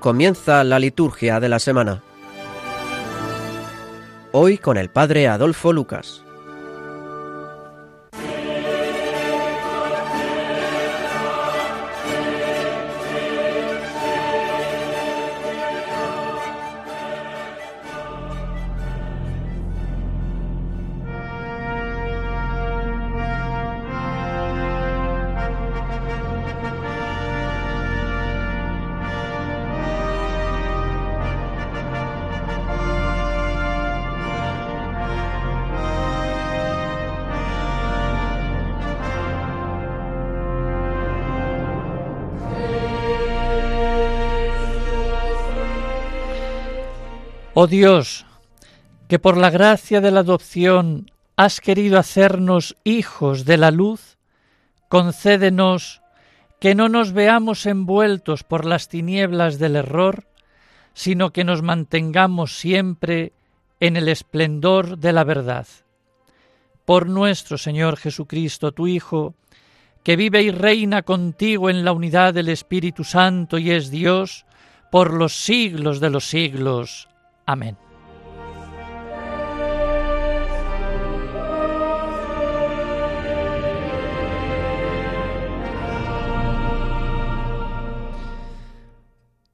comienza la liturgia de la semana. Hoy con el Padre Adolfo Lucas. Oh Dios, que por la gracia de la adopción has querido hacernos hijos de la luz, concédenos que no nos veamos envueltos por las tinieblas del error, sino que nos mantengamos siempre en el esplendor de la verdad. Por nuestro Señor Jesucristo, tu Hijo, que vive y reina contigo en la unidad del Espíritu Santo y es Dios, por los siglos de los siglos. Amén.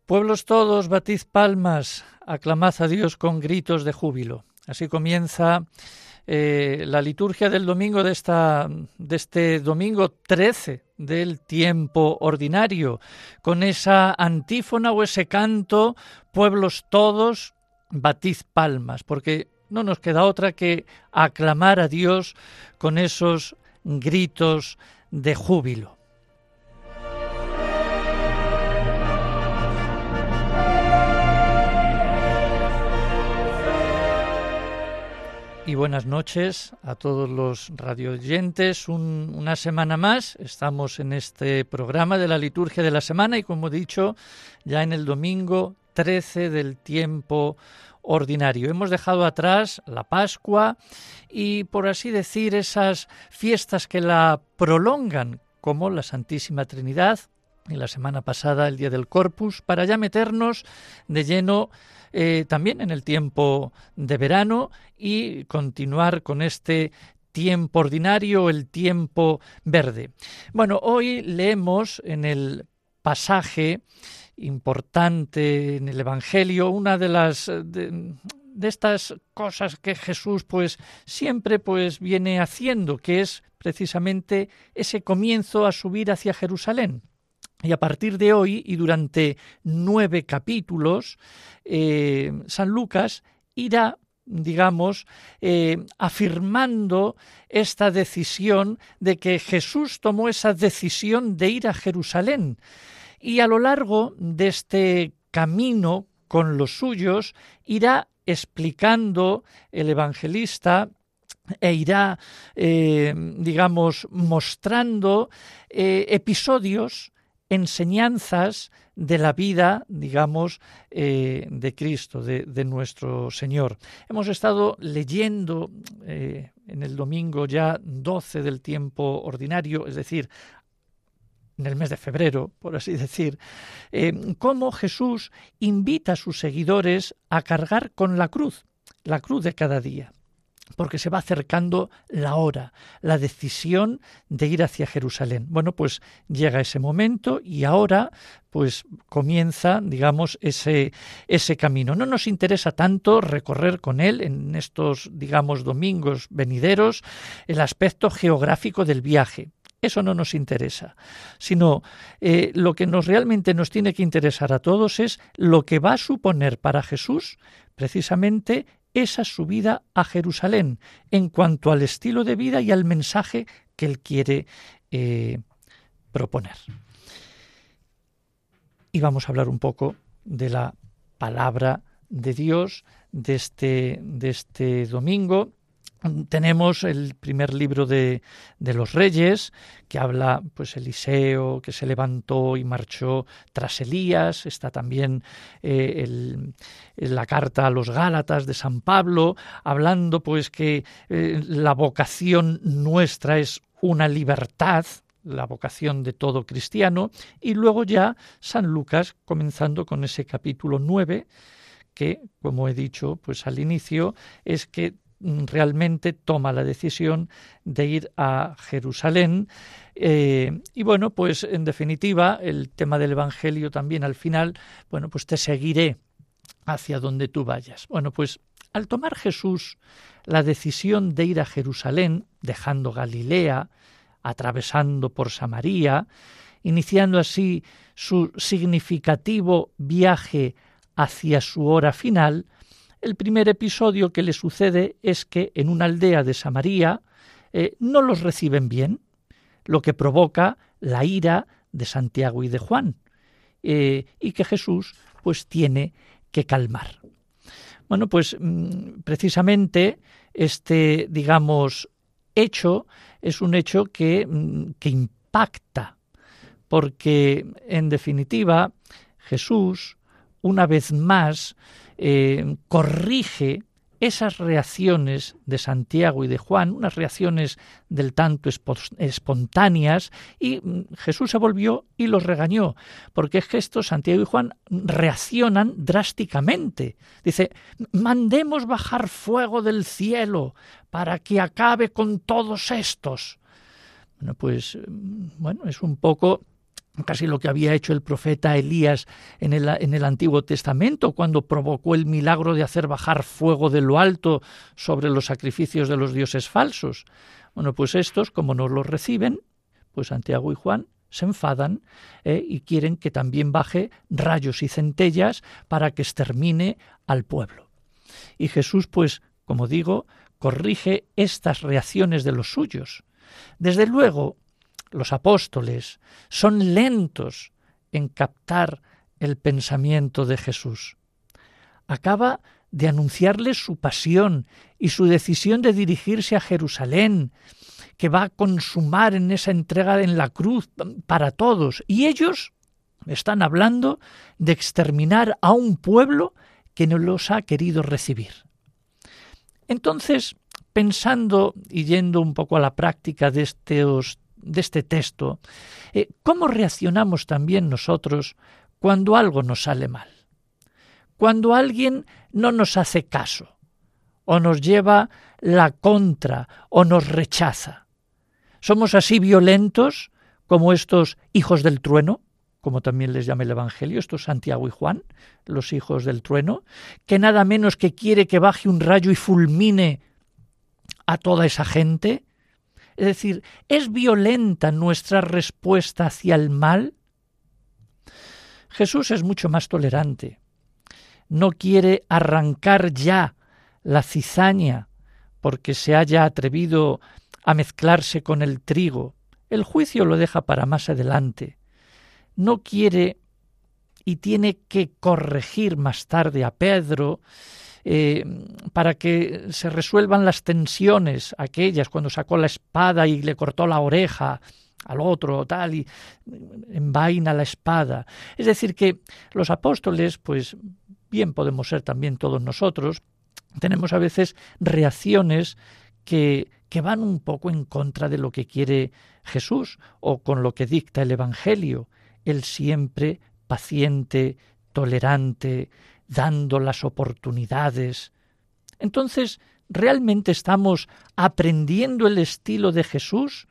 Pueblos todos, batid palmas, aclamad a Dios con gritos de júbilo. Así comienza eh, la liturgia del domingo de, esta, de este domingo 13 del tiempo ordinario, con esa antífona o ese canto, pueblos todos, batid palmas, porque no nos queda otra que aclamar a Dios con esos gritos de júbilo. y buenas noches a todos los radioyentes. Un, una semana más estamos en este programa de la liturgia de la semana y como he dicho, ya en el domingo 13 del tiempo ordinario. Hemos dejado atrás la Pascua y, por así decir, esas fiestas que la prolongan, como la Santísima Trinidad, y la semana pasada el Día del Corpus, para ya meternos de lleno eh, también en el tiempo de verano y continuar con este tiempo ordinario, el tiempo verde. Bueno, hoy leemos en el pasaje importante en el Evangelio, una de las de, de, estas cosas que Jesús pues siempre pues viene haciendo, que es precisamente ese comienzo a subir hacia Jerusalén. Y a partir de hoy y durante nueve capítulos, eh, San Lucas irá digamos, eh, afirmando esta decisión de que Jesús tomó esa decisión de ir a Jerusalén. Y a lo largo de este camino con los suyos irá explicando el evangelista e irá, eh, digamos, mostrando eh, episodios enseñanzas de la vida, digamos, eh, de Cristo, de, de, nuestro Señor. Hemos estado leyendo en el domingo ya 12 del tiempo ordinario, es decir, en el mes de febrero, por así decir, eh, cómo Jesús invita a sus seguidores a cargar con la cruz, la cruz de cada día porque se va acercando la hora, la decisión de ir hacia Jerusalén. Bueno, pues llega ese momento y ahora pues comienza, digamos, ese, ese camino. No nos interesa tanto recorrer con él en estos, digamos, domingos venideros el aspecto geográfico del viaje. Eso no nos interesa, sino eh, lo que nos realmente nos tiene que interesar a todos es lo que va a suponer para Jesús precisamente esa subida a Jerusalén en cuanto al estilo de vida y al mensaje que él quiere eh, proponer. Y vamos a hablar un poco de la palabra de Dios de este, de este domingo tenemos el primer libro de, de, los reyes, que habla, pues, Eliseo, que se levantó y marchó tras Elías. Está también eh, la carta a los Gálatas de San Pablo, hablando, pues, que eh, la vocación nuestra es una libertad, la vocación de todo cristiano, y luego ya San Lucas comenzando con ese capítulo 9 que, como he dicho pues al inicio, es que mm, realmente toma la decisión de ir a Jerusalén. Eh, y bueno, pues en definitiva, el tema del Evangelio también al final, bueno, pues te seguiré hacia donde tú vayas. Bueno, pues al tomar Jesús la decisión de ir a Jerusalén, dejando Galilea, atravesando por Samaria, iniciando así su significativo viaje hacia su hora final, el primer episodio que le sucede es que en una aldea de Samaria eh, no los reciben bien, lo que provoca la ira de Santiago y de Juan, eh, y que Jesús pues tiene que calmar. Bueno, pues mm, precisamente este, digamos, hecho es un hecho que, mm, que impacta, porque en definitiva Jesús una vez más eh, corrige esas reacciones de Santiago y de Juan, unas reacciones del tanto espontáneas, y mm, Jesús se volvió y los regañó, porque es que estos Santiago y Juan reaccionan drásticamente. Dice, mandemos bajar fuego del cielo para que acabe con todos estos. Bueno, pues mm, bueno, es un poco casi lo que había hecho el profeta Elías en el, en el, Antiguo Testamento, cuando provocó el milagro de hacer bajar fuego de lo alto sobre los sacrificios de los dioses falsos. Bueno, pues estos, como no los reciben, pues Santiago y Juan se enfadan eh, y quieren que también baje rayos y centellas para que extermine al pueblo. Y Jesús, pues, como digo, corrige estas reacciones de los suyos. Desde luego, los apóstoles son lentos en captar el pensamiento de Jesús. Acaba de anunciarles su pasión y su decisión de dirigirse a Jerusalén, que va a consumar en esa entrega en la cruz para todos. Y ellos están hablando de exterminar a un pueblo que no los ha querido recibir. Entonces, pensando y yendo un poco a la práctica de estos de este texto, eh, ¿cómo reaccionamos también nosotros cuando algo nos sale mal? Cuando alguien no nos hace caso, o nos lleva la contra, o nos rechaza. ¿Somos así violentos como estos hijos del trueno? como también les llama el Evangelio, estos Santiago y Juan, los hijos del trueno, que nada menos que quiere que baje un rayo y fulmine a toda esa gente, es decir, ¿es violenta nuestra respuesta hacia el mal? Jesús es mucho más tolerante. No quiere arrancar ya la cizaña porque se haya atrevido a mezclarse con el trigo. El juicio lo deja para más adelante. No quiere y tiene que corregir más tarde a Pedro eh, para que se resuelvan las tensiones, aquellas cuando sacó la espada y le cortó la oreja al otro, tal, y envaina la espada. Es decir, que los apóstoles, pues bien podemos ser también todos nosotros, tenemos a veces reacciones que, que van un poco en contra de lo que quiere Jesús o con lo que dicta el Evangelio, el siempre paciente, tolerante, dando las oportunidades. Entonces, ¿realmente estamos aprendiendo el estilo de Jesús?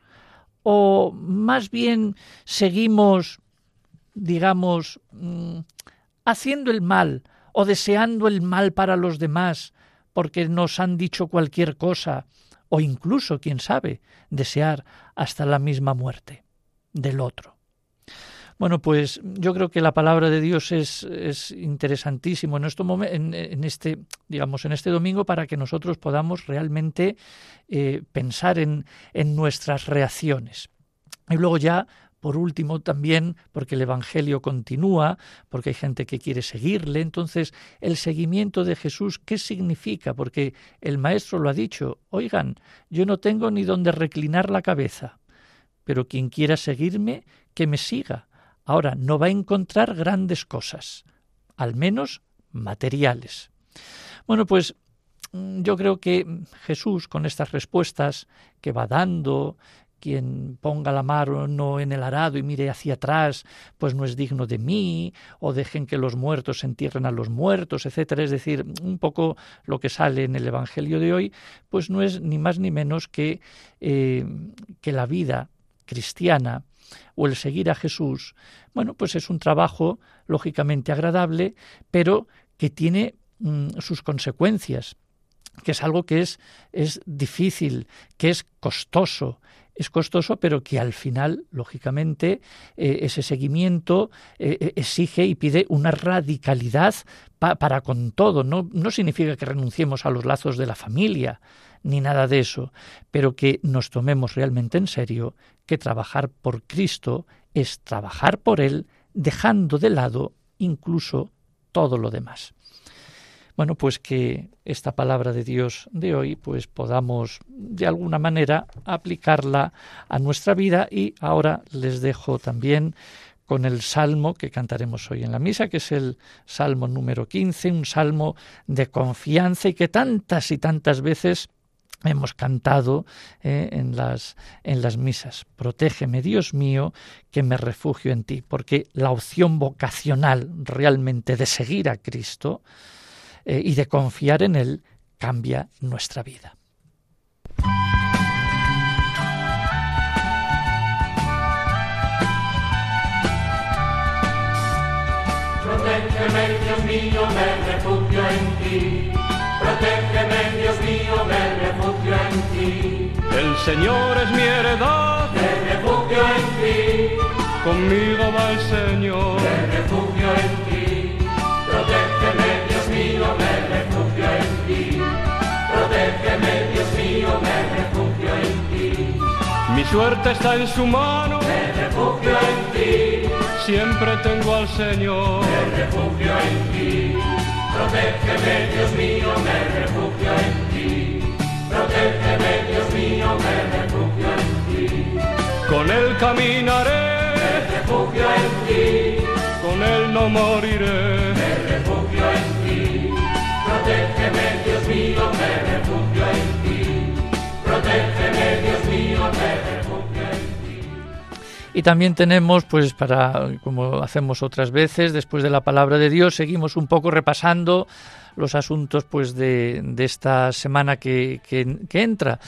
¿O más bien seguimos, digamos, mm, haciendo el mal o deseando el mal para los demás porque nos han dicho cualquier cosa? O incluso, quién sabe, desear hasta la misma muerte del otro. Bueno, pues yo creo que la palabra de Dios es, es interesantísimo en, en, en, este, digamos, en este domingo para que nosotros podamos realmente eh, pensar en, en nuestras reacciones. Y luego ya por último, también porque el Evangelio continúa, porque hay gente que quiere seguirle. Entonces, el seguimiento de Jesús, ¿qué significa? Porque el Maestro lo ha dicho, oigan, yo no tengo ni donde reclinar la cabeza, pero quien quiera seguirme, que me siga. Ahora, no va a encontrar grandes cosas, al menos materiales. Bueno, pues mm, yo creo que Jesús, con estas respuestas que va dando, quien ponga la mano en el arado y mire hacia atrás, pues no es digno de mí, o dejen que los muertos entierren a los muertos, etcétera. Es decir, un poco lo que sale en el Evangelio de hoy, pues no es ni más ni menos que, eh, que la vida cristiana o el seguir a Jesús, bueno, pues es un trabajo lógicamente agradable, pero que tiene mm, sus consecuencias que es algo que es, es difícil, que es costoso, es costoso, pero que al final, lógicamente, eh, ese seguimiento eh, eh, exige y pide una radicalidad para con todo. No, no significa que renunciemos a los lazos de la familia, ni nada de eso, pero que nos tomemos realmente en serio que trabajar por Cristo es trabajar por Él, dejando de lado incluso todo lo demás. Bueno, pues que esta palabra de Dios de hoy pues podamos de alguna manera aplicarla a nuestra vida y ahora les dejo también con el salmo que cantaremos hoy en la misa, que es el salmo número 15, un salmo de confianza y que tantas y tantas veces hemos cantado eh, en, las, en las misas. Protégeme, Dios mío, que me refugio en ti, porque la opción vocacional realmente de seguir a Cristo, eh, y de confiar en Él cambia nuestra vida. Protégeme, Dios mío, me refugio en ti. Protégeme, El Señor es mi heredad. Me refugio en ti. Conmigo va el Señor. Me refugio en ti. Protégeme, me refugio en ti. Protégeme, Dios mío, me refugio en ti. Mi suerte está en su mano. Me refugio en ti. Siempre tengo al Señor. Me refugio en ti. Protégeme, Dios mío, me refugio en ti. Protégeme, Dios mío, me refugio en ti. Con él caminaré. Me refugio en ti. Con él no moriré. Me refugio en ti. Protégeme, Dios mío, me refugio en ti. Protégeme, Dios mío, me refugio en ti. Y también tenemos, pues para, como hacemos otras veces, después de la palabra de Dios, seguimos un poco repasando los asuntos pues de, de esta semana que, que, entra.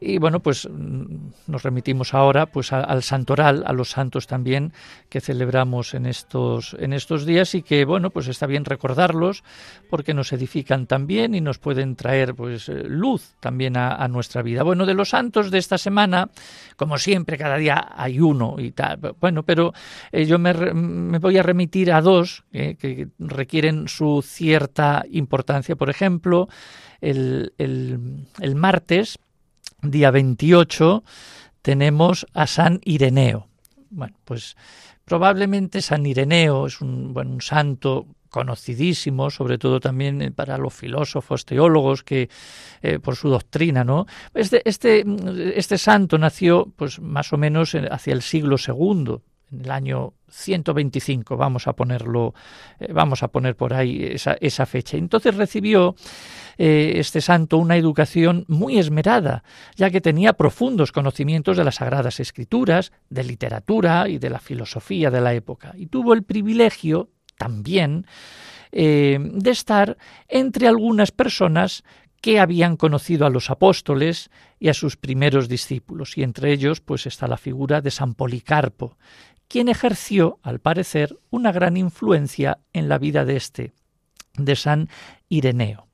Y bueno, pues mm, nos remitimos ahora pues al santoral, a los santos también que celebramos en estos, en estos días y que bueno, pues está bien recordarlos porque nos edifican también y nos pueden traer pues eh, luz también a, nuestra vida. Bueno, de los santos de esta semana, como siempre, cada día hay uno y tal. Bueno, pero eh, yo me, me, voy a remitir a dos eh, que requieren su cierta importancia por ejemplo, el, el martes, día 28, tenemos a San Ireneo. Bueno, pues probablemente San Ireneo es un, bueno, un santo conocidísimo, sobre todo también eh, para los filósofos, teólogos, que eh, por su doctrina, ¿no? Este, este, este santo nació, pues más o menos hacia el siglo II, en el año 125, vamos a ponerlo, eh, vamos a poner por ahí esa, esa fecha. Entonces recibió eh, este santo una educación muy esmerada, ya que tenía profundos conocimientos de las sagradas escrituras, de literatura y de la filosofía de la época, y tuvo el privilegio también eh, de estar entre algunas personas que habían conocido a los apóstoles y a sus primeros discípulos, y entre ellos pues está la figura de San Policarpo, quien ejerció, al parecer, una gran influencia en la vida de este, de San Ireneo.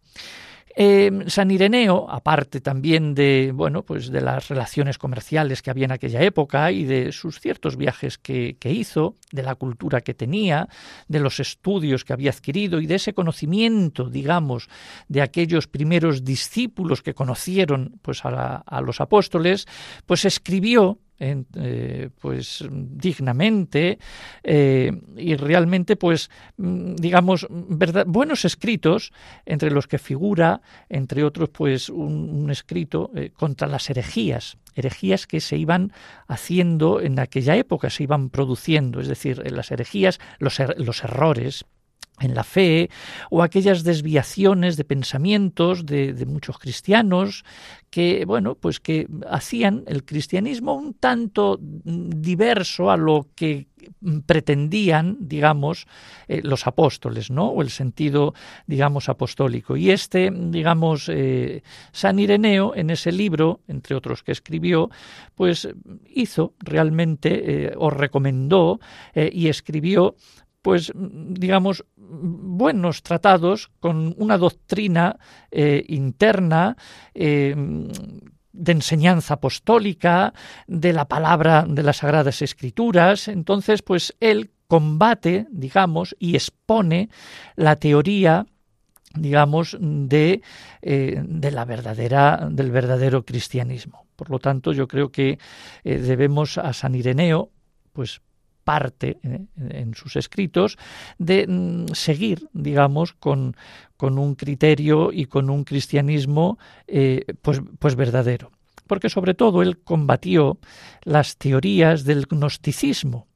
Eh, San Ireneo, aparte también de bueno, pues de las relaciones comerciales que había en aquella época y de sus ciertos viajes que, hizo, de la cultura que tenía, de los estudios que había adquirido y de ese conocimiento, digamos, de aquellos primeros discípulos que conocieron pues a, a los apóstoles, pues escribió eh, pues dignamente eh, y realmente pues mm, digamos buenos escritos entre los que figura entre otros pues un, escrito eh, contra las herejías herejías que se iban haciendo en aquella época se iban produciendo es decir las herejías los, er, los errores en la fe o aquellas desviaciones de pensamientos de, muchos cristianos que bueno pues que hacían el cristianismo un tanto diverso a lo que pretendían digamos eh, los apóstoles no o el sentido digamos apostólico. Y este digamos eh, San Ireneo en ese libro entre otros que escribió pues hizo realmente eh, o recomendó y escribió pues digamos buenos tratados con una doctrina eh, interna eh, de enseñanza apostólica, de la palabra de las sagradas escrituras. Entonces, pues él combate, digamos, y expone la teoría digamos de, eh, de la verdadera del verdadero cristianismo. Por lo tanto, yo creo que debemos a San Ireneo pues parte eh, en sus escritos de mm, seguir, digamos, con, con, un criterio y con un cristianismo eh, pues, pues verdadero. Porque sobre todo él combatió las teorías del gnosticismo,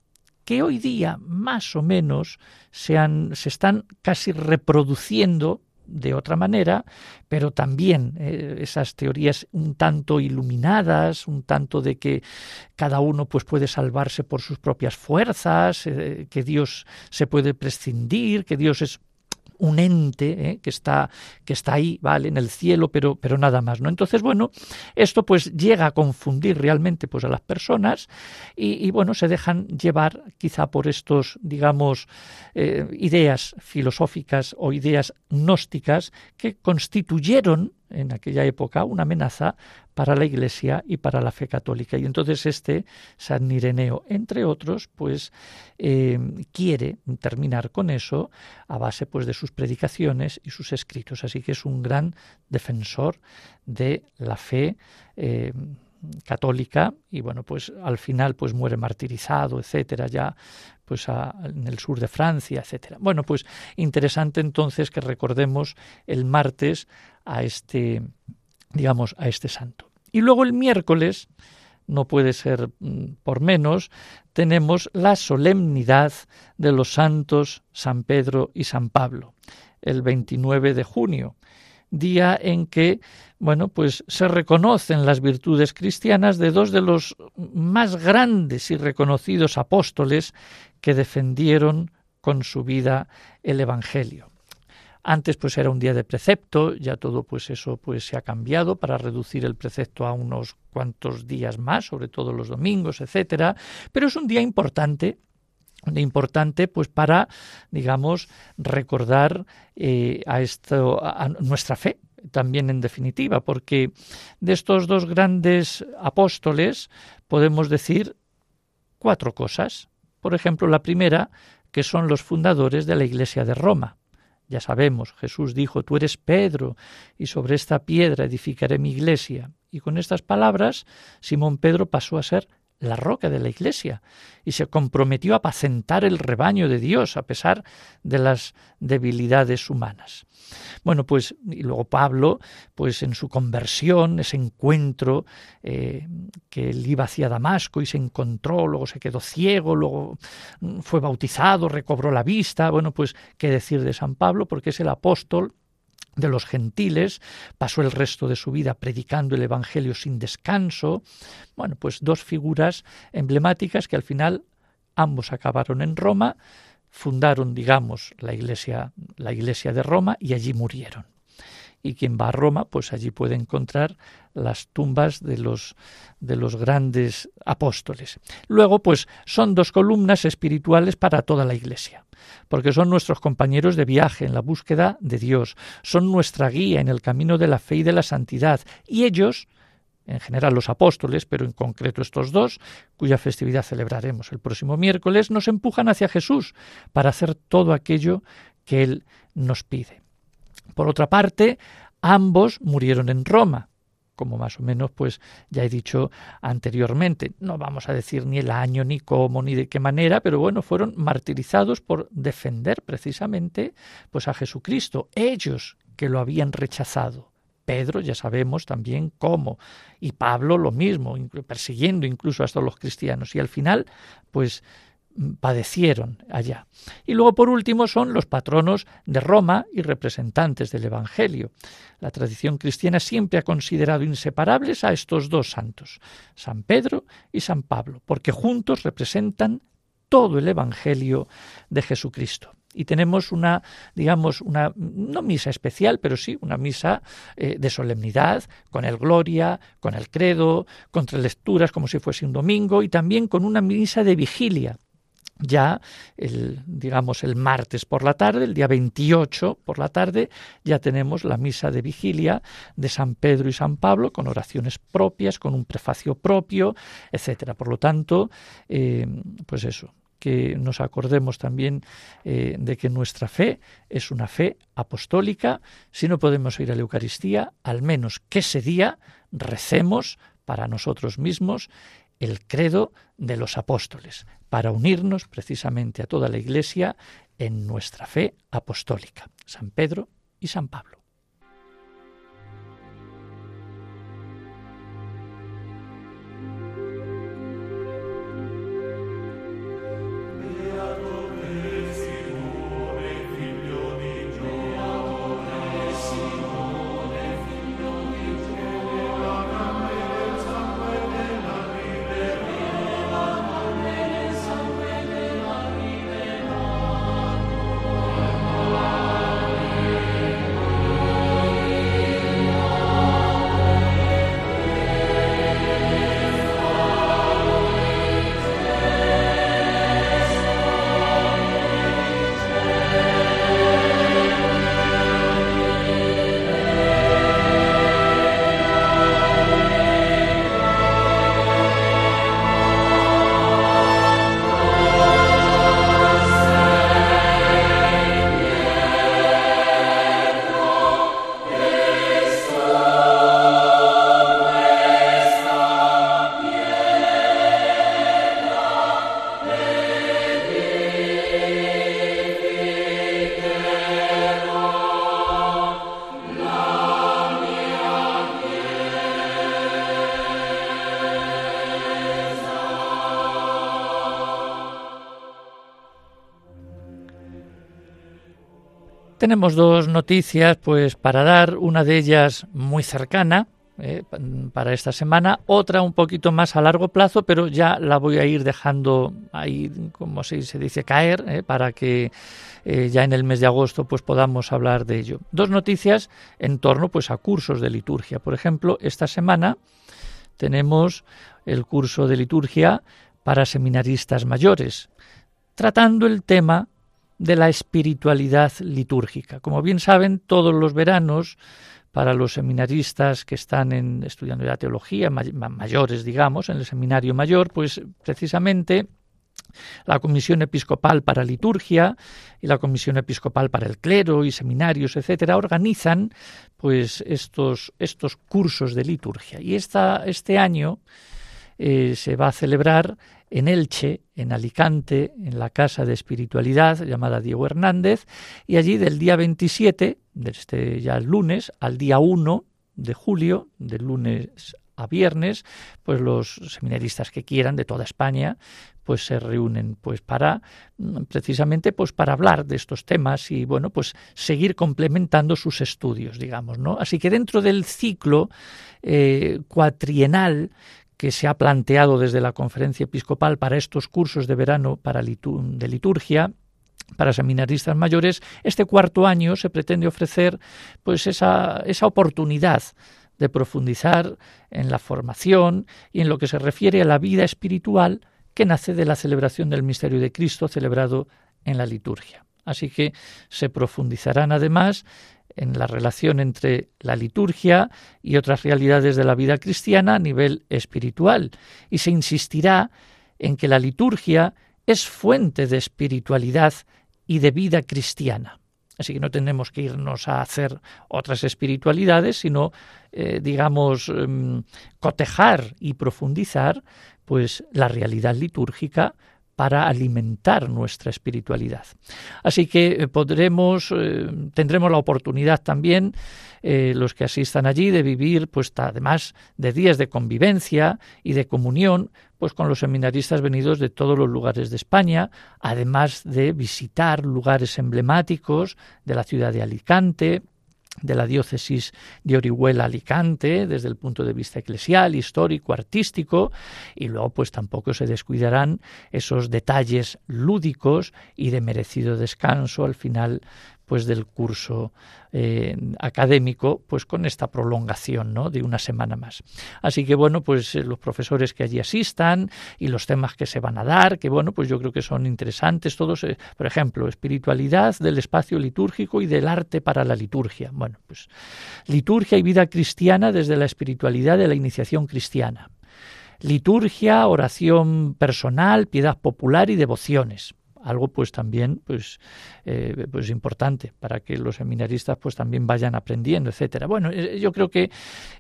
que hoy día más o menos se, han, se están casi reproduciendo de otra manera, pero también eh, esas teorías un tanto iluminadas, un tanto de que cada uno pues puede salvarse por sus propias fuerzas, eh, que Dios se puede prescindir, que Dios es un ente ¿eh? que está que está ahí vale en el cielo pero pero nada más no entonces bueno esto pues llega a confundir realmente pues a las personas y, bueno se dejan llevar quizá por estos digamos eh, ideas filosóficas o ideas gnósticas que constituyeron en aquella época una amenaza para la Iglesia y para la fe católica. Y entonces este San Ireneo, entre otros, pues eh, quiere terminar con eso a base pues de sus predicaciones y sus escritos. Así que es un gran defensor de la fe. Eh, católica y bueno pues al final pues muere martirizado etcétera ya pues en el sur de Francia etcétera bueno pues interesante entonces que recordemos el martes a este digamos a este santo y luego el miércoles no puede ser por menos, tenemos la solemnidad de los santos San Pedro y San Pablo, el 29 de junio, día en que bueno, pues se reconocen las virtudes cristianas de dos de los más grandes y reconocidos apóstoles que defendieron con su vida el evangelio. Antes pues era un día de precepto, ya todo pues eso pues se ha cambiado para reducir el precepto a unos cuantos días más, sobre todo los domingos, etcétera, pero es un día importante importante pues para digamos recordar eh, a esto a nuestra fe también en definitiva, porque de estos dos grandes apóstoles podemos decir cuatro cosas. Por ejemplo, la primera, que son los fundadores de la Iglesia de Roma. Ya sabemos, Jesús dijo, tú eres Pedro, y sobre esta piedra edificaré mi iglesia. Y con estas palabras, Simón Pedro pasó a ser la roca de la Iglesia y se comprometió a apacentar el rebaño de Dios a pesar de las debilidades humanas. Bueno, pues y luego Pablo, pues en su conversión, ese encuentro eh, que él iba hacia Damasco y se encontró, luego se quedó ciego, luego fue bautizado, recobró la vista. Bueno, pues qué decir de San Pablo, porque es el apóstol de los gentiles, pasó el resto de su vida predicando el Evangelio sin descanso. Bueno, pues dos figuras emblemáticas que al final ambos acabaron en Roma, fundaron, digamos, la iglesia, la iglesia de Roma y allí murieron. Y quien va a Roma, pues allí puede encontrar las tumbas de los, de los grandes apóstoles. Luego, pues son dos columnas espirituales para toda la iglesia porque son nuestros compañeros de viaje en la búsqueda de Dios, son nuestra guía en el camino de la fe y de la santidad, y ellos, en general los apóstoles, pero en concreto estos dos, cuya festividad celebraremos el próximo miércoles, nos empujan hacia Jesús para hacer todo aquello que Él nos pide. Por otra parte, ambos murieron en Roma, como más o menos pues ya he dicho anteriormente. No vamos a decir ni el año, ni cómo, ni de qué manera, pero bueno, fueron martirizados por defender precisamente pues a Jesucristo, ellos que lo habían rechazado. Pedro ya sabemos también cómo, y Pablo lo mismo, persiguiendo incluso hasta los cristianos. Y al final, pues padecieron allá. Y luego, por último, son los patronos de Roma y representantes del Evangelio. La tradición cristiana siempre ha considerado inseparables a estos dos santos, San Pedro y San Pablo, porque juntos representan todo el Evangelio de Jesucristo y tenemos una, digamos, una, no misa especial, pero sí una misa eh, de solemnidad, con el Gloria, con el Credo, con tres lecturas como si fuese un domingo y también con una misa de vigilia ya el digamos el martes por la tarde, el día 28 por la tarde, ya tenemos la misa de vigilia de San Pedro y San Pablo con oraciones propias, con un prefacio propio, etcétera. Por lo tanto, eh, pues eso, que nos acordemos también eh, de que nuestra fe es una fe apostólica. Si no podemos ir a la Eucaristía, al menos que ese día recemos para nosotros mismos el credo de los apóstoles, para unirnos precisamente a toda la Iglesia en nuestra fe apostólica, San Pedro y San Pablo. Tenemos dos noticias, pues para dar una de ellas muy cercana eh, para esta semana, otra un poquito más a largo plazo, pero ya la voy a ir dejando ahí, como se, dice, caer, eh, para que eh, ya en el mes de agosto pues podamos hablar de ello. Dos noticias en torno pues a cursos de liturgia. Por ejemplo, esta semana tenemos el curso de liturgia para seminaristas mayores, tratando el tema de la espiritualidad litúrgica. Como bien saben, todos los veranos, para los seminaristas que están estudiando la teología, mayores, digamos, en el seminario mayor, pues precisamente la Comisión Episcopal para Liturgia y la Comisión Episcopal para el Clero y seminarios, etcétera, organizan pues estos, estos cursos de liturgia. Y esta, este año eh, se va a celebrar en Elche, en Alicante, en la Casa de Espiritualidad llamada Diego Hernández, y allí del día 27, desde ya el lunes, al día 1 de julio, del lunes a viernes, pues los seminaristas que quieran de toda España, pues se reúnen pues para mm, precisamente pues para hablar de estos temas y bueno, pues seguir complementando sus estudios, digamos, ¿no? Así que dentro del ciclo eh, cuatrienal que se ha planteado desde la conferencia episcopal para estos cursos de verano para de liturgia para seminaristas mayores, este cuarto año se pretende ofrecer pues esa, esa oportunidad de profundizar en la formación y en lo que se refiere a la vida espiritual que nace de la celebración del misterio de Cristo celebrado en la liturgia. Así que se profundizarán además en la relación entre la liturgia y otras realidades de la vida cristiana a nivel espiritual, y se insistirá en que la liturgia es fuente de espiritualidad y de vida cristiana. Así que no tenemos que irnos a hacer otras espiritualidades, sino, eh, digamos, em, cotejar y profundizar, pues, la realidad litúrgica para alimentar nuestra espiritualidad. Así que eh, podremos, eh, tendremos la oportunidad también eh, los que asistan allí de vivir, pues además de días de convivencia y de comunión, pues con los seminaristas venidos de todos los lugares de España, además de visitar lugares emblemáticos de la ciudad de Alicante, de la diócesis de Orihuela Alicante desde el punto de vista eclesial, histórico, artístico y luego pues tampoco se descuidarán esos detalles lúdicos y de merecido descanso al final pues del curso eh, académico pues con esta prolongación ¿no? de una semana más. Así que bueno pues eh, los profesores que allí asistan y los temas que se van a dar que bueno pues yo creo que son interesantes todos eh, por ejemplo espiritualidad del espacio litúrgico y del arte para la liturgia. Bueno pues liturgia y vida cristiana desde la espiritualidad de la iniciación cristiana. Liturgia oración personal piedad popular y devociones algo pues también pues eh, pues importante para que los seminaristas pues también vayan aprendiendo etcétera. Bueno eh, yo creo que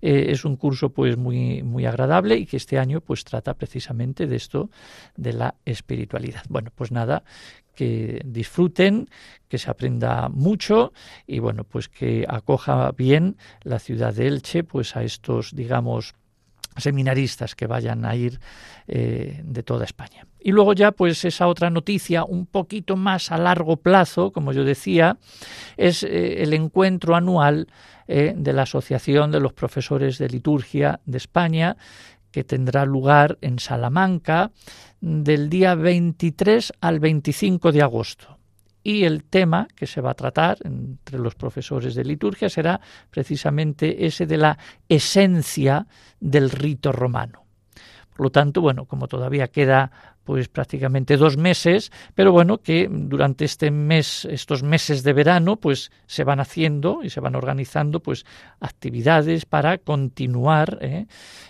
eh, es un curso pues muy muy agradable y que este año pues trata precisamente de esto de la espiritualidad. Bueno pues nada que disfruten, que se aprenda mucho y bueno, pues que acoja bien la ciudad de Elche pues a estos digamos seminaristas que vayan a ir eh, de toda España. Y luego ya, pues esa otra noticia, un poquito más a largo plazo, como yo decía, es eh, el encuentro anual eh, de la Asociación de los Profesores de Liturgia de España, que tendrá lugar en Salamanca del día 23 al 25 de agosto y el tema que se va a tratar entre los profesores de liturgia será precisamente ese de la esencia del rito romano. Por lo tanto, bueno, como todavía queda pues prácticamente dos meses, pero bueno, que durante este mes, estos meses de verano, pues se van haciendo y se van organizando pues actividades para continuar ¿eh?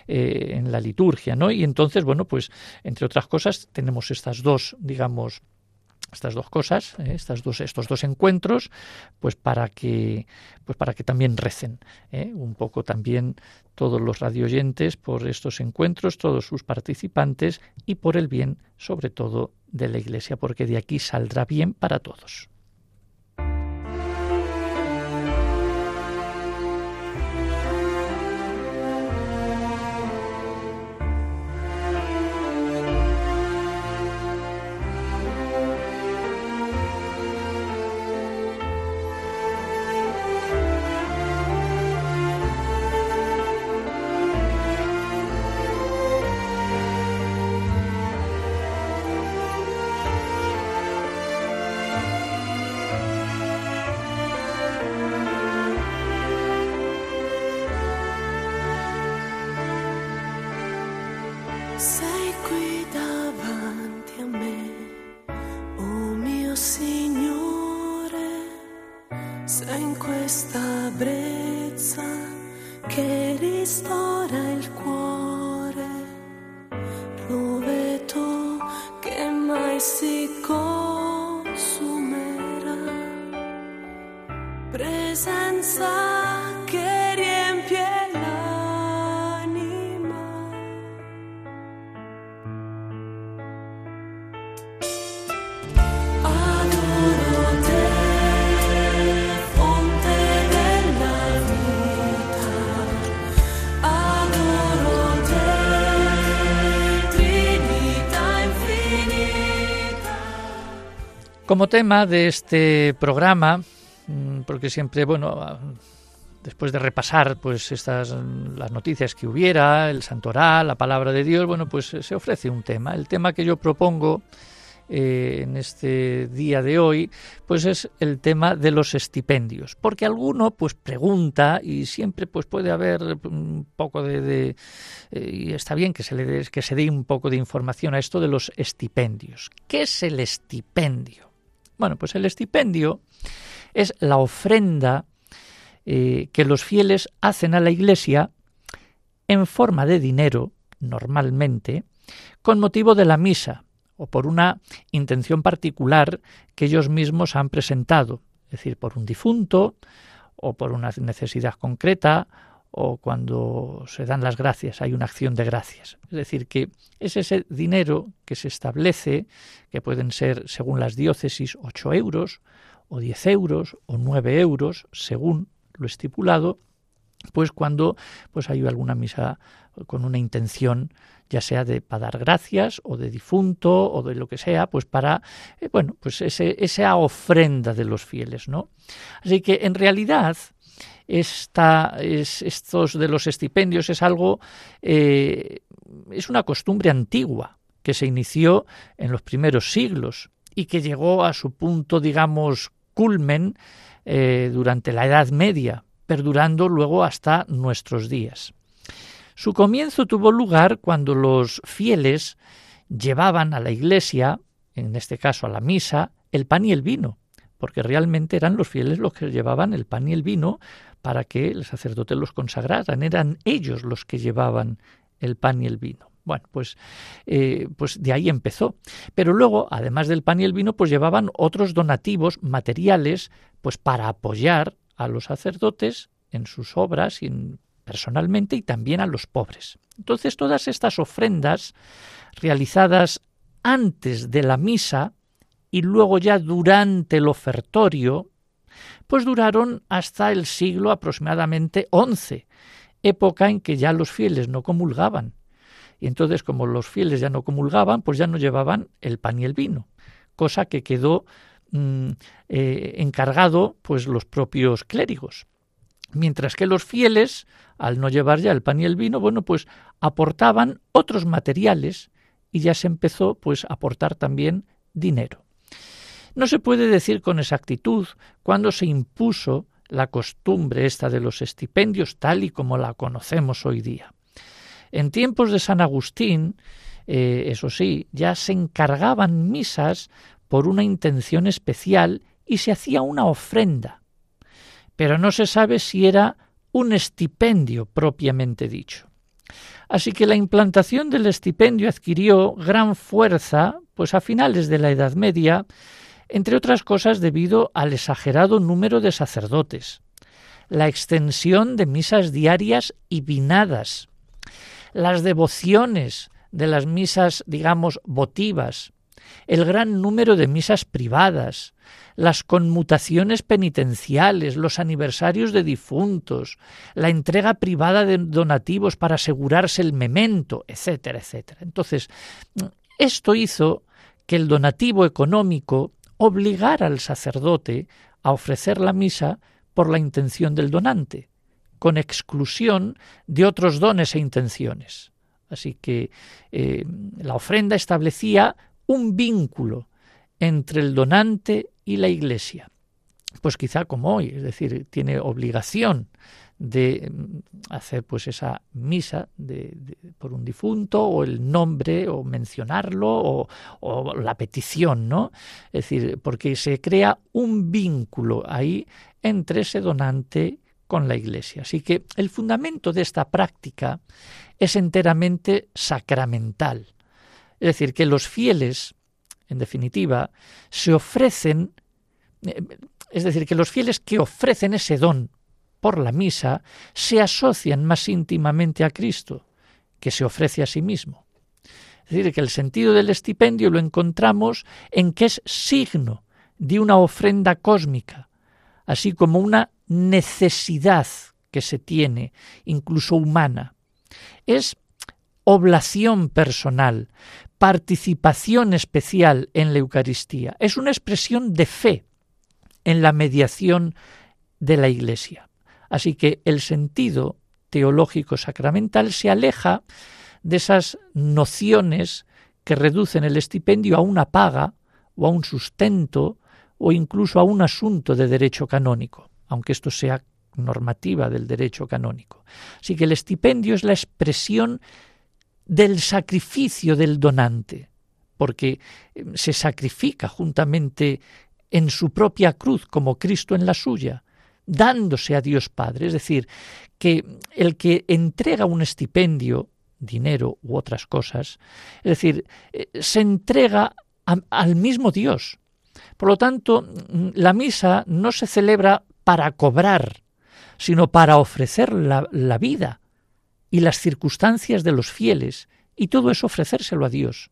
Eh, en la liturgia, ¿no? Y entonces, bueno, pues entre otras cosas tenemos estas dos, digamos, estas dos cosas, ¿eh? estas dos, estos dos encuentros, pues para que, pues para que también recen ¿eh? un poco también todos los radioyentes por estos encuentros, todos sus participantes y por el bien, sobre todo, de la Iglesia, porque de aquí saldrá bien para todos. Como tema de este programa, mm, porque siempre, bueno, después de repasar pues estas las noticias que hubiera, el santoral, la palabra de Dios, bueno, pues se ofrece un tema. El tema que yo propongo eh, en este día de hoy, pues es el tema de los estipendios, porque alguno pues pregunta y siempre pues puede haber un poco de, eh, y está bien que se le dé, que se dé un poco de información a esto de los estipendios. ¿Qué es el estipendio? Bueno, pues el estipendio es la ofrenda eh, que los fieles hacen a la Iglesia en forma de dinero, normalmente, con motivo de la misa o por una intención particular que ellos mismos han presentado, es decir, por un difunto o por una necesidad concreta o cuando se dan las gracias, hay una acción de gracias. Es decir, que es ese dinero que se establece, que pueden ser, según las diócesis, 8 euros, o 10 euros, o 9 euros, según lo estipulado, pues cuando pues hay alguna misa con una intención ya sea de para dar gracias o de difunto o de lo que sea, pues para eh, bueno, pues ese, esa ofrenda de los fieles, ¿no? Así que en realidad esta, es, estos de los estipendios es algo, eh, es una costumbre antigua que se inició en los primeros siglos y que llegó a su punto, digamos, culmen eh, durante la Edad Media, perdurando luego hasta nuestros días. Su comienzo tuvo lugar cuando los fieles llevaban a la iglesia, en este caso a la misa, el pan y el vino, porque realmente eran los fieles los que llevaban el pan y el vino para que el sacerdote los consagraran, eran ellos los que llevaban el pan y el vino. Bueno, pues, eh, pues de ahí empezó. Pero luego, además del pan y el vino, pues llevaban otros donativos materiales, pues para apoyar a los sacerdotes en sus obras y personalmente y también a los pobres. Entonces todas estas ofrendas realizadas antes de la misa y luego ya durante el ofertorio, pues duraron hasta el siglo aproximadamente XI, época en que ya los fieles no comulgaban. Y entonces, como los fieles ya no comulgaban, pues ya no llevaban el pan y el vino, cosa que quedó Mm, eh, encargado pues los propios clérigos. Mientras que los fieles, al no llevar ya el pan y el vino, bueno, pues aportaban otros materiales y ya se empezó pues a aportar también dinero. No se puede decir con exactitud cuándo se impuso la costumbre esta de los estipendios tal y como la conocemos hoy día. En tiempos de San Agustín, eh, eso sí, ya se encargaban misas por una intención especial y se hacía una ofrenda. Pero no se sabe si era un estipendio propiamente dicho. Así que la implantación del estipendio adquirió gran fuerza, pues a finales de la Edad Media, entre otras cosas debido al exagerado número de sacerdotes, la extensión de misas diarias y vinadas, las devociones de las misas, digamos, votivas, el gran número de misas privadas, las conmutaciones penitenciales, los aniversarios de difuntos, la entrega privada de donativos para asegurarse el memento, etcétera, etcétera. Entonces, esto hizo que el donativo económico obligara al sacerdote a ofrecer la misa por la intención del donante, con exclusión de otros dones e intenciones. Así que eh, la ofrenda establecía un vínculo entre el donante y la Iglesia. Pues quizá como hoy, es decir, tiene obligación de mm, hacer pues esa misa de, por un difunto o el nombre o mencionarlo o, o, la petición, ¿no? Es decir, porque se crea un vínculo ahí entre ese donante con la Iglesia. Así que el fundamento de esta práctica es enteramente sacramental. Es decir, que los fieles, en definitiva, se ofrecen, eh, es decir, que los fieles que ofrecen ese don por la misa se asocian más íntimamente a Cristo, que se ofrece a sí mismo. Es decir, que el sentido del estipendio lo encontramos en que es signo de una ofrenda cósmica, así como una necesidad que se tiene, incluso humana. Es oblación personal, participación especial en la Eucaristía. Es una expresión de fe en la mediación de la Iglesia. Así que el sentido teológico sacramental se aleja de esas nociones que reducen el estipendio a una paga o a un sustento o incluso a un asunto de derecho canónico, aunque esto sea normativa del derecho canónico. Así que el estipendio es la expresión del sacrificio del donante, porque eh, se sacrifica juntamente en su propia cruz como Cristo en la suya, dándose a Dios Padre. Es decir, que el que entrega un estipendio, dinero u otras cosas, es decir, eh, se entrega al mismo Dios. Por lo tanto, mm, la misa no se celebra para cobrar, sino para ofrecer la, la vida y las circunstancias de los fieles, y todo eso ofrecérselo a Dios.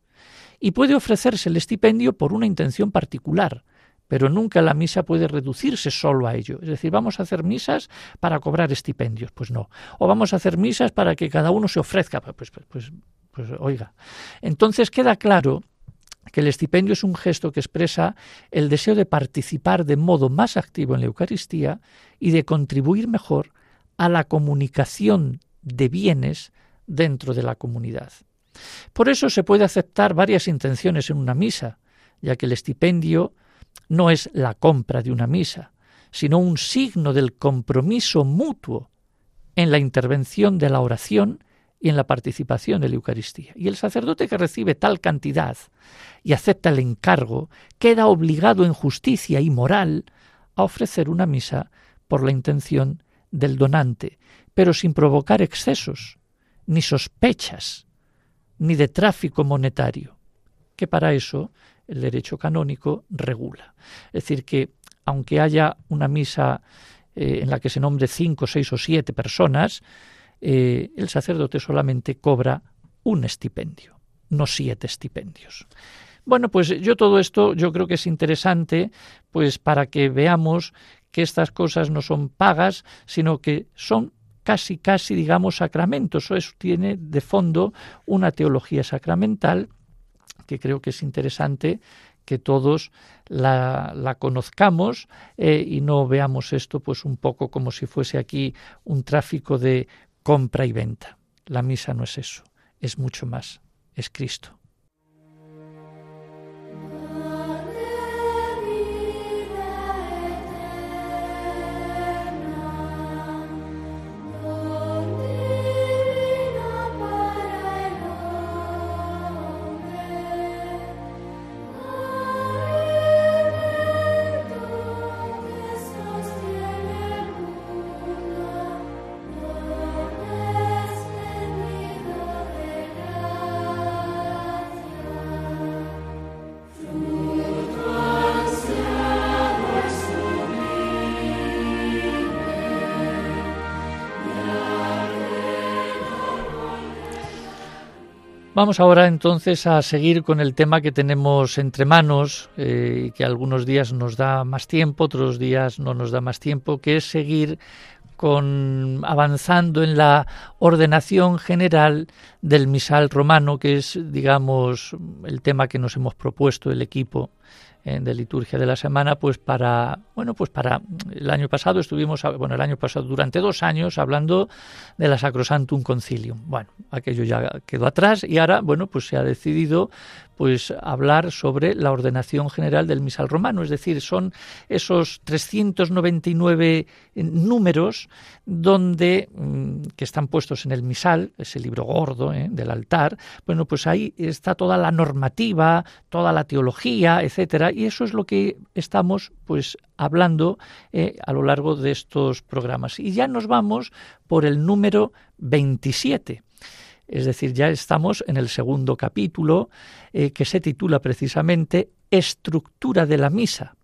Y puede ofrecerse el estipendio por una intención particular, pero nunca la misa puede reducirse solo a ello. Es decir, vamos a hacer misas para cobrar estipendios, pues no. O vamos a hacer misas para que cada uno se ofrezca, pues, pues, pues, pues oiga. Entonces queda claro que el estipendio es un gesto que expresa el deseo de participar de modo más activo en la Eucaristía y de contribuir mejor a la comunicación de bienes dentro de la comunidad. Por eso se puede aceptar varias intenciones en una misa, ya que el estipendio no es la compra de una misa, sino un signo del compromiso mutuo en la intervención de la oración y en la participación de la Eucaristía. Y el sacerdote que recibe tal cantidad y acepta el encargo queda obligado en justicia y moral a ofrecer una misa por la intención del donante, pero sin provocar excesos, ni sospechas, ni de tráfico monetario, que para eso el derecho canónico regula. Es decir, que aunque haya una misa eh, en la que se nombre cinco, seis o siete personas, eh, el sacerdote solamente cobra un estipendio, no siete estipendios. Bueno, pues yo todo esto yo creo que es interesante, pues para que veamos que estas cosas no son pagas, sino que son casi, casi, digamos, sacramentos. Eso tiene de fondo una teología sacramental que creo que es interesante que todos la, conozcamos eh, y no veamos esto pues un poco como si fuese aquí un tráfico de compra y venta. La misa no es eso, es mucho más, es Cristo. Vamos ahora entonces a seguir con el tema que tenemos entre manos eh, que algunos días nos da más tiempo, otros días no nos da más tiempo, que es seguir con avanzando en la ordenación general del misal romano, que es, digamos, el tema que nos hemos propuesto el equipo eh, de liturgia de la semana, pues para, bueno, pues para el año pasado estuvimos, bueno, el año pasado durante dos años hablando de la Sacrosantum Concilium. Bueno, aquello ya quedó atrás y ahora, bueno, pues se ha decidido pues hablar sobre la ordenación general del misal romano, es decir, son esos 399 números donde mm, que están puestos en el misal, ese libro gordo ¿eh? del altar, bueno, pues ahí está toda la normativa, toda la teología, etcétera, y eso es lo que estamos pues hablando eh, a lo largo de estos programas. Y ya nos vamos por el número 27 es decir, ya estamos en el segundo capítulo eh, que se titula precisamente Estructura de la misa,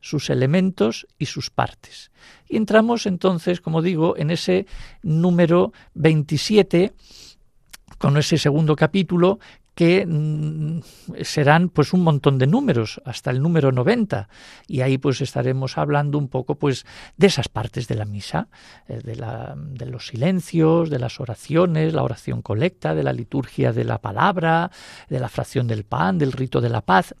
sus elementos y sus partes. Y entramos entonces, como digo, en ese número 27 con ese segundo capítulo que mm, serán pues un montón de números hasta el número 90 y ahí pues estaremos hablando un poco pues de esas partes de la misa eh, de, la, de los silencios de las oraciones la oración colecta de la liturgia de la palabra de la fracción del pan del rito de la paz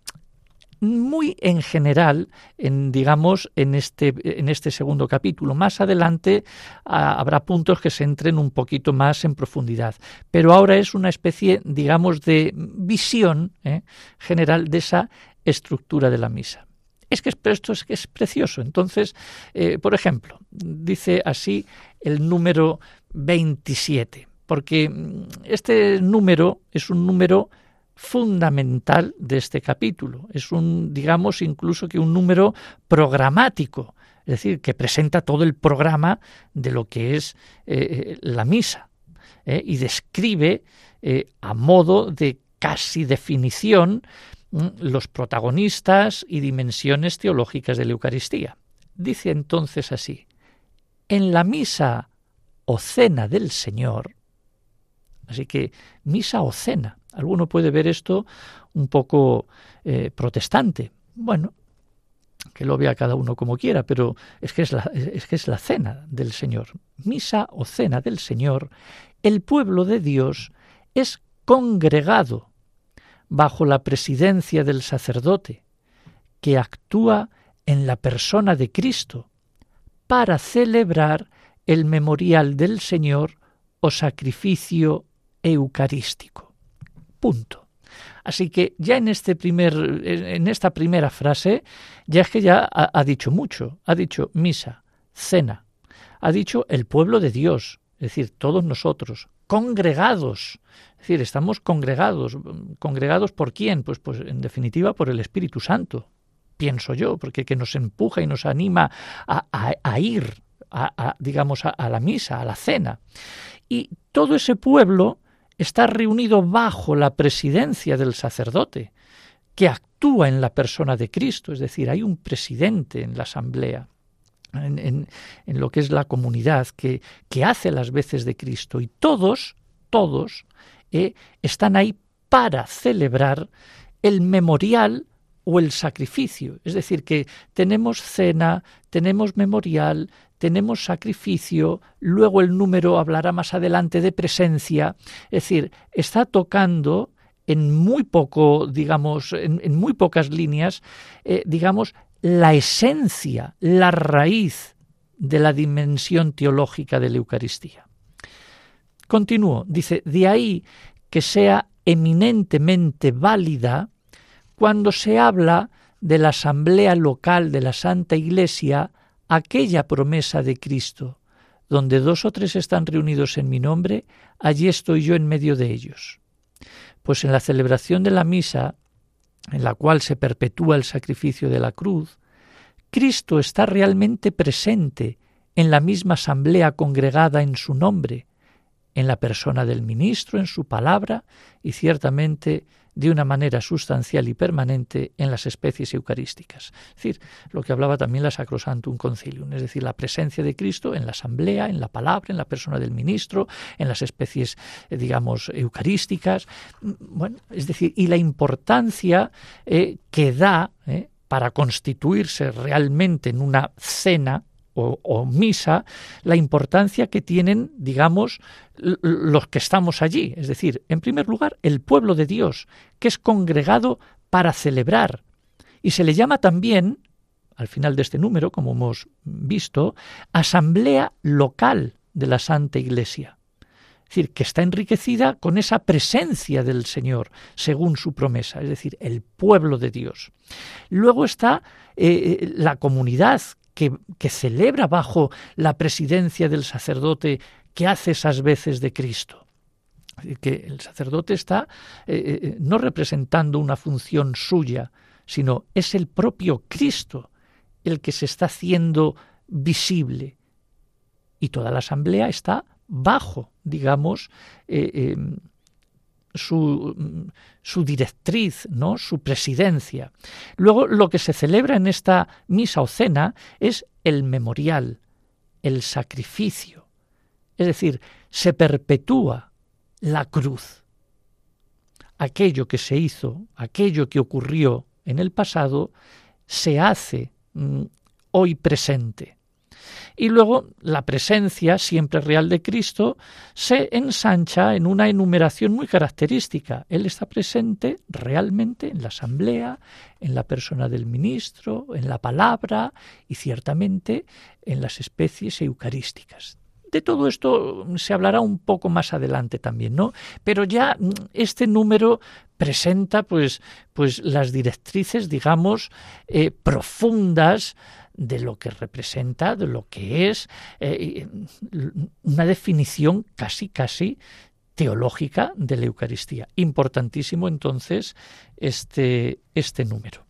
muy en general, en, digamos, en este, en este segundo capítulo. Más adelante habrá puntos que se entren un poquito más en profundidad, pero ahora es una especie, digamos, de visión ¿eh? general de esa estructura de la misa. Es que esto es, que es precioso. Entonces, eh, por ejemplo, dice así el número 27, porque mm, este número es un número fundamental de este capítulo. Es un, digamos, incluso que un número programático, es decir, que presenta todo el programa de lo que es eh, la misa ¿eh? y describe eh, a modo de casi definición los protagonistas y dimensiones teológicas de la Eucaristía. Dice entonces así, en la misa o cena del Señor, así que misa o cena, alguno puede ver esto un poco eh, protestante. Bueno, que lo vea cada uno como quiera, pero es que es, la, es que es la cena del Señor. Misa o cena del Señor, el pueblo de Dios es congregado bajo la presidencia del sacerdote, que actúa en la persona de Cristo, para celebrar el memorial del Señor o sacrificio eucarístico. Punto. Así que ya en este primer, en esta primera frase, ya es que ya ha, dicho mucho. Ha dicho misa, cena, ha dicho el pueblo de Dios, es decir, todos nosotros, congregados. Es decir, estamos congregados. ¿Congregados por quién? Pues, pues en definitiva por el Espíritu Santo, pienso yo, porque que nos empuja y nos anima a, a ir, a, digamos, a la misa, a la cena. Y todo ese pueblo está reunido bajo la presidencia del sacerdote, que actúa en la persona de Cristo, es decir, hay un presidente en la asamblea. En, lo que es la comunidad que, que, hace las veces de Cristo y todos, todos eh, están ahí para celebrar el memorial o el sacrificio. Es decir, que tenemos cena, tenemos memorial, tenemos sacrificio, luego el número hablará más adelante de presencia, es decir, está tocando en muy poco, digamos, en, muy pocas líneas, eh, digamos, la esencia, la raíz de la dimensión teológica de la Eucaristía. Continúo, dice, de ahí que sea eminentemente válida cuando se habla de la asamblea local de la Santa Iglesia aquella promesa de Cristo, donde dos o tres están reunidos en mi nombre, allí estoy yo en medio de ellos. Pues en la celebración de la misa, en la cual se perpetúa el sacrificio de la cruz, Cristo está realmente presente en la misma asamblea congregada en su nombre, en la persona del ministro, en su palabra y ciertamente de una manera sustancial y permanente en las especies eucarísticas. Es decir, lo que hablaba también la Sacrosantum Concilium, es decir, la presencia de Cristo en la asamblea, en la palabra, en la persona del ministro, en las especies, eh, digamos, eucarísticas. Mm, bueno, es decir, y la importancia eh, que da eh, para constituirse realmente en una cena o, misa la importancia que tienen, digamos, los que estamos allí. Es decir, en primer lugar, el pueblo de Dios, que es congregado para celebrar. Y se le llama también, al final de este número, como hemos visto, asamblea local de la Santa Iglesia. Es decir, que está enriquecida con esa presencia del Señor, según su promesa, es decir, el pueblo de Dios. Luego está eh, la comunidad que, celebra bajo la presidencia del sacerdote que hace esas veces de Cristo que el sacerdote está eh, eh, no representando una función suya, sino es el propio Cristo el que se está haciendo visible. Y toda la asamblea está bajo, digamos, eh, eh, su, su, directriz, ¿no? su presidencia. Luego, lo que se celebra en esta misa o cena es el memorial, el sacrificio. Es decir, se perpetúa la cruz. Aquello que se hizo, aquello que ocurrió en el pasado, se hace mm, hoy presente. Y luego la presencia siempre real de Cristo se ensancha en una enumeración muy característica. Él está presente realmente en la asamblea, en la persona del ministro, en la palabra y ciertamente en las especies eucarísticas. De todo esto se hablará un poco más adelante también, ¿no? Pero ya este número presenta pues, pues las directrices, digamos, eh, profundas de lo que representa, de lo que es eh, una definición casi, casi teológica de la Eucaristía. Importantísimo entonces este, este número.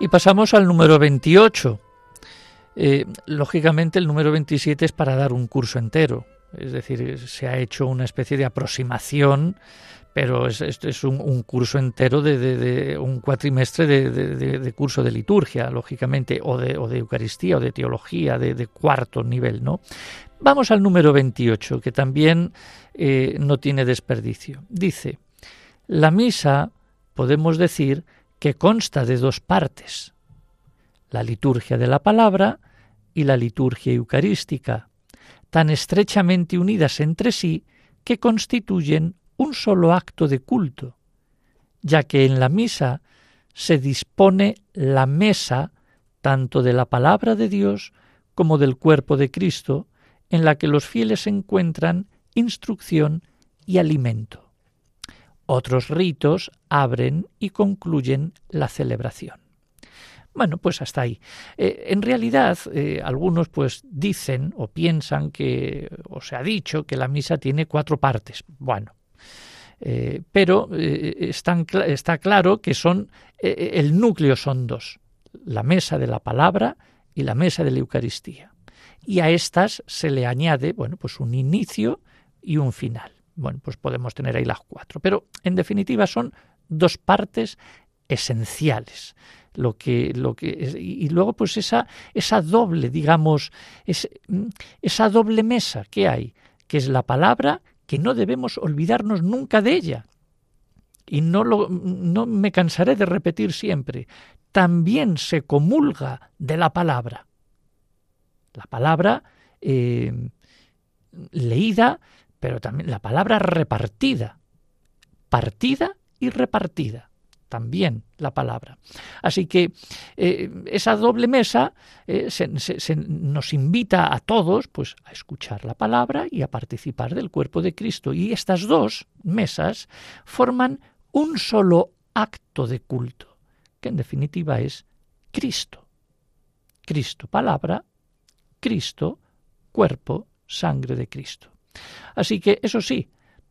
Y pasamos al número 28. Eh, lógicamente el número 27 es para dar un curso entero, es decir, se ha hecho una especie de aproximación, pero es, es un, curso entero de, un cuatrimestre de, curso de liturgia, lógicamente, o de, o de Eucaristía, o de teología, de, cuarto nivel, ¿no? Vamos al número 28, que también eh, no tiene desperdicio. Dice, la misa, podemos decir, que consta de dos partes, la liturgia de la palabra y la liturgia eucarística, tan estrechamente unidas entre sí que constituyen un solo acto de culto, ya que en la misa se dispone la mesa tanto de la palabra de Dios como del cuerpo de Cristo, en la que los fieles encuentran instrucción y alimento. Otros ritos abren y concluyen la celebración. Bueno, pues hasta ahí. Eh, en realidad, eh, algunos pues dicen o piensan que, o se ha dicho, que la misa tiene cuatro partes. Bueno, eh, pero está claro que son el núcleo son dos: la mesa de la palabra y la mesa de la Eucaristía. Y a estas se le añade, bueno, pues un inicio y un final. Bueno, pues podemos tener ahí las cuatro. Pero en definitiva son dos partes esenciales. Lo que lo que y luego pues esa esa doble digamos esa doble mesa que hay que es la palabra que no debemos olvidarnos nunca de ella. Y no lo no me cansaré de repetir siempre también se comulga de la palabra. La palabra eh, leída pero también la palabra repartida partida y repartida también la palabra. Así que eh, esa doble mesa eh, se, nos invita a todos pues, a escuchar la palabra y a participar del cuerpo de Cristo. Y estas dos mesas forman un solo acto de culto, que en definitiva es Cristo. Cristo palabra, Cristo cuerpo, sangre de Cristo. Así que eso sí,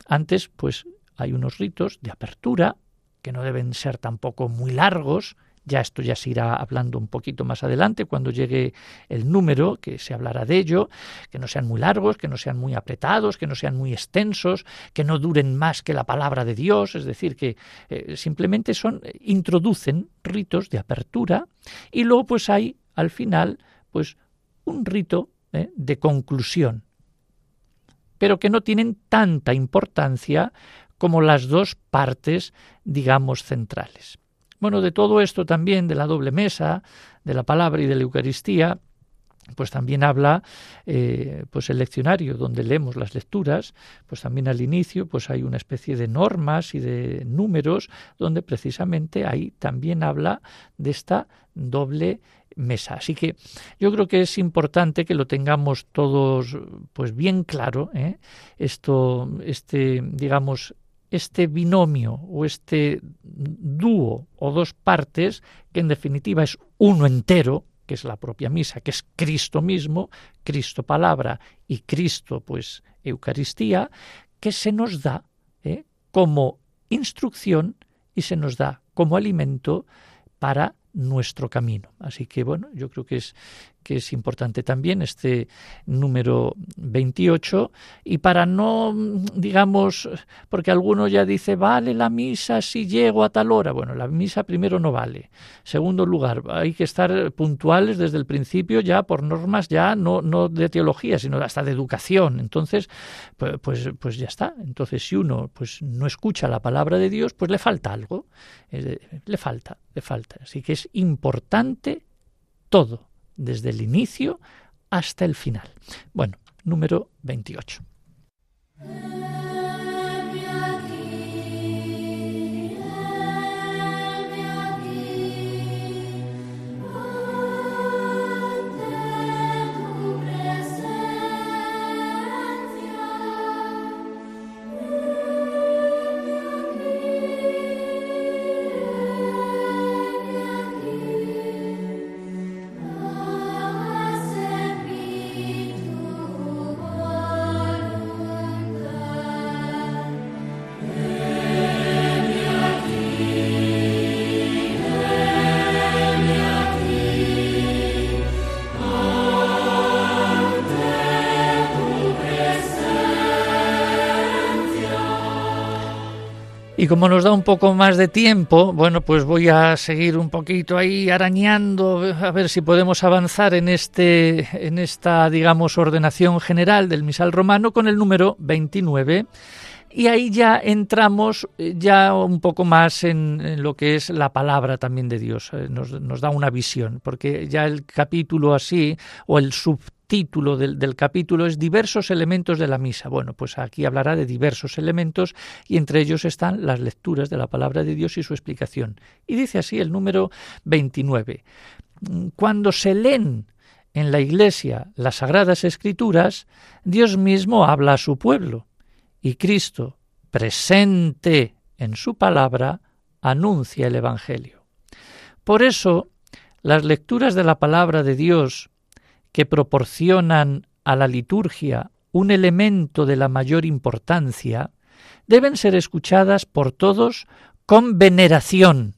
antes pues hay unos ritos de apertura, que no deben ser tampoco muy largos, ya esto ya se irá hablando un poquito más adelante cuando llegue el número, que se hablará de ello, que no sean muy largos, que no sean muy apretados, que no sean muy extensos, que no duren más que la palabra de Dios, es decir, que eh, simplemente son introducen ritos de apertura y luego pues hay al final pues un rito eh, de conclusión, pero que no tienen tanta importancia como las dos partes, digamos, centrales. Bueno, de todo esto también, de la doble mesa, de la palabra y de la Eucaristía, pues también habla eh, pues el leccionario donde leemos las lecturas pues también al inicio pues hay una especie de normas y de números donde precisamente ahí también habla de esta doble mesa. Así que yo creo que es importante que lo tengamos todos pues bien claro, ¿eh? esto, este, digamos, este binomio o este dúo o dos partes, que en definitiva es uno entero, que es la propia misa, que es Cristo mismo, Cristo palabra y Cristo pues Eucaristía, que se nos da ¿eh? como instrucción y se nos da como alimento para nuestro camino. Así que bueno, yo creo que es que es importante también este número 28 y para no digamos porque alguno ya dice vale la misa si llego a tal hora bueno la misa primero no vale. Segundo lugar hay que estar puntuales desde el principio ya por normas ya no no de teología sino hasta de educación. Entonces pues pues, pues ya está. Entonces si uno pues no escucha la palabra de Dios pues le falta algo. Le falta le falta. Así que es importante todo desde el inicio hasta el final. Bueno, número 28. Y como nos da un poco más de tiempo, bueno, pues voy a seguir un poquito ahí arañando a ver si podemos avanzar en este en esta digamos ordenación general del misal romano con el número 29 y ahí ya entramos eh, ya un poco más en, lo que es la palabra también de Dios. Eh, nos, da una visión, porque ya el capítulo así, o el sub título del, del, capítulo es diversos elementos de la misa. Bueno, pues aquí hablará de diversos elementos y entre ellos están las lecturas de la palabra de Dios y su explicación. Y dice así el número 29. Cuando se leen en la iglesia las sagradas escrituras, Dios mismo habla a su pueblo y Cristo, presente en su palabra, anuncia el Evangelio. Por eso, las lecturas de la palabra de Dios que proporcionan a la liturgia un elemento de la mayor importancia, deben ser escuchadas por todos con veneración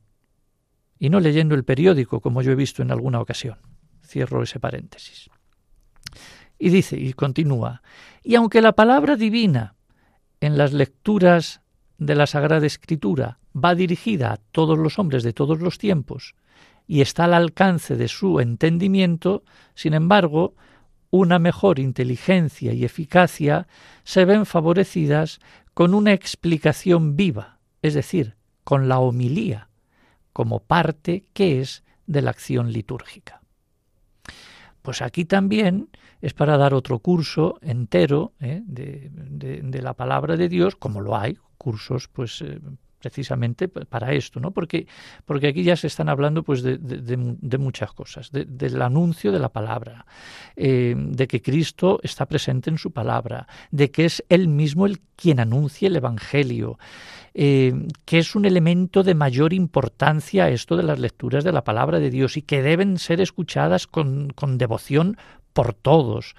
y no leyendo el periódico como yo he visto en alguna ocasión. Cierro ese paréntesis. Y dice, y continúa, y aunque la palabra divina en las lecturas de la Sagrada Escritura va dirigida a todos los hombres de todos los tiempos, y está al alcance de su entendimiento, sin embargo, una mejor inteligencia y eficacia se ven favorecidas con una explicación viva, es decir, con la homilía, como parte que es de la acción litúrgica. Pues aquí también es para dar otro curso entero ¿eh? de, de, la palabra de Dios, como lo hay, cursos pues eh, precisamente para esto, ¿no? Porque, porque aquí ya se están hablando pues de, de, muchas cosas, del anuncio de la palabra, eh, de que Cristo está presente en su palabra, de que es Él mismo el quien anuncia el Evangelio, que es un elemento de mayor importancia esto de las lecturas de la palabra de Dios y que deben ser escuchadas con, con devoción por todos,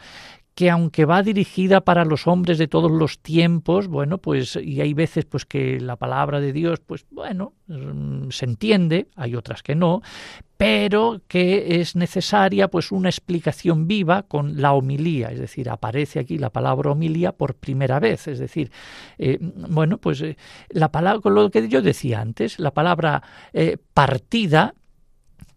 que aunque va dirigida para los hombres de todos los tiempos, bueno, pues y hay veces pues que la palabra de Dios pues bueno, mm, se entiende, hay otras que no, pero que es necesaria pues una explicación viva con la homilía, es decir, aparece aquí la palabra homilía por primera vez, es decir, eh, bueno, pues eh, la palabra, con lo que yo decía antes, la palabra eh, partida,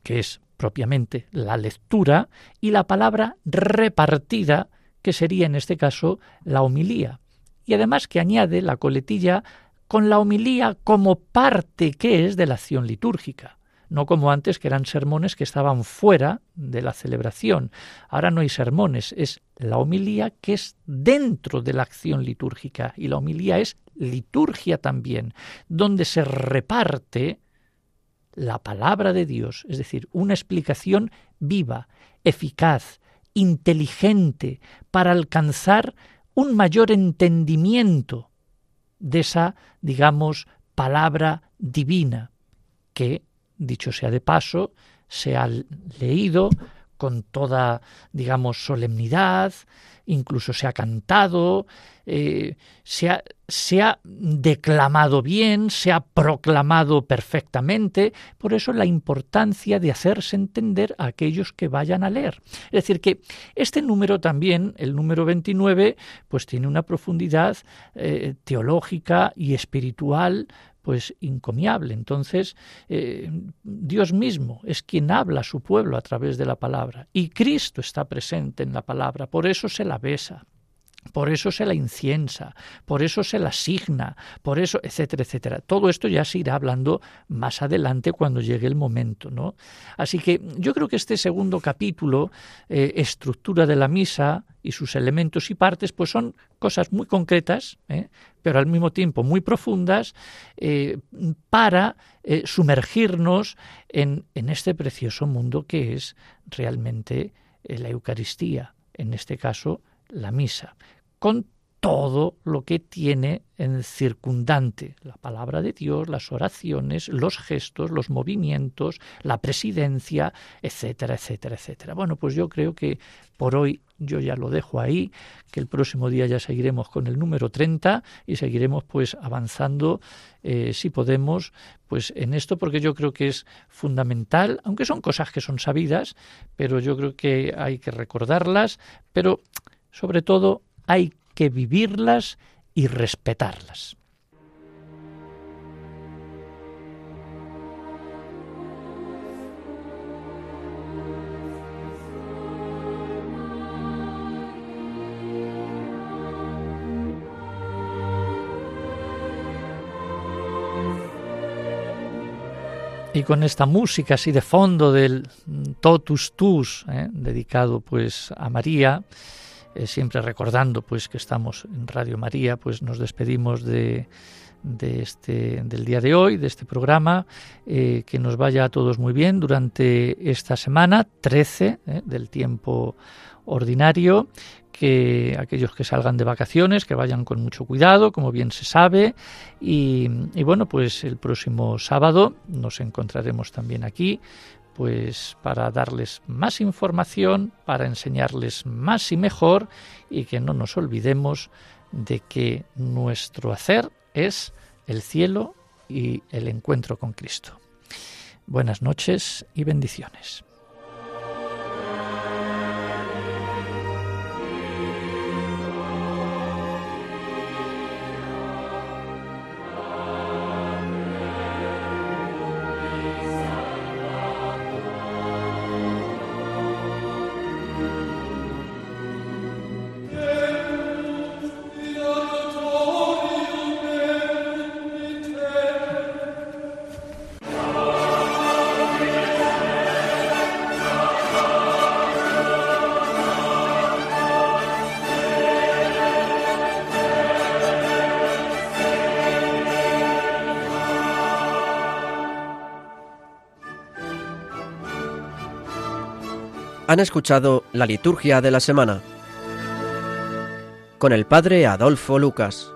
que es propiamente la lectura, y la palabra repartida, que sería en este caso la homilía. Y además que añade la coletilla con la homilía como parte que es de la acción litúrgica, no como antes que eran sermones que estaban fuera de la celebración. Ahora no hay sermones, es la homilía que es dentro de la acción litúrgica y la homilía es liturgia también, donde se reparte la palabra de Dios, es decir, una explicación viva, eficaz, inteligente para alcanzar un mayor entendimiento de esa, digamos, palabra divina, que, dicho sea de paso, se ha leído con toda, digamos, solemnidad, incluso se ha cantado, eh, se, ha, se, ha, declamado bien, se ha proclamado perfectamente. Por eso la importancia de hacerse entender a aquellos que vayan a leer. Es decir, que este número también, el número 29, pues tiene una profundidad eh, teológica y espiritual pues incomiable. Entonces, eh, Dios mismo es quien habla a su pueblo a través de la palabra y Cristo está presente en la palabra, por eso se la besa. Por eso se la inciensa, por eso se la asigna, por eso, etcétera, etcétera. Todo esto ya se irá hablando más adelante cuando llegue el momento, ¿no? Así que yo creo que este segundo capítulo, eh, estructura de la misa y sus elementos y partes, pues son cosas muy concretas, ¿eh? pero al mismo tiempo muy profundas, eh, para sumergirnos en, en este precioso mundo que es realmente la Eucaristía, en este caso la misa, con todo lo que tiene en circundante la palabra de Dios, las oraciones, los gestos, los movimientos, la presidencia, etcétera, etcétera, etcétera. Bueno, pues yo creo que por hoy yo ya lo dejo ahí, que el próximo día ya seguiremos con el número 30 y seguiremos pues avanzando eh, si podemos pues en esto porque yo creo que es fundamental, aunque son cosas que son sabidas, pero yo creo que hay que recordarlas, pero sobre todo hay que vivirlas y respetarlas. Y con esta música así de fondo del Totus Tus, ¿eh? dedicado pues a María, eh, siempre recordando pues que estamos en Radio María, pues nos despedimos de, de este, del día de hoy, de este programa, eh, que nos vaya a todos muy bien durante esta semana 13 del tiempo ordinario, que aquellos que salgan de vacaciones, que vayan con mucho cuidado, como bien se sabe, y, y bueno, pues el próximo sábado nos encontraremos también aquí pues para darles más información, para enseñarles más y mejor y que no nos olvidemos de que nuestro hacer es el cielo y el encuentro con Cristo. Buenas noches y bendiciones. Han escuchado la liturgia de la semana con el padre Adolfo Lucas.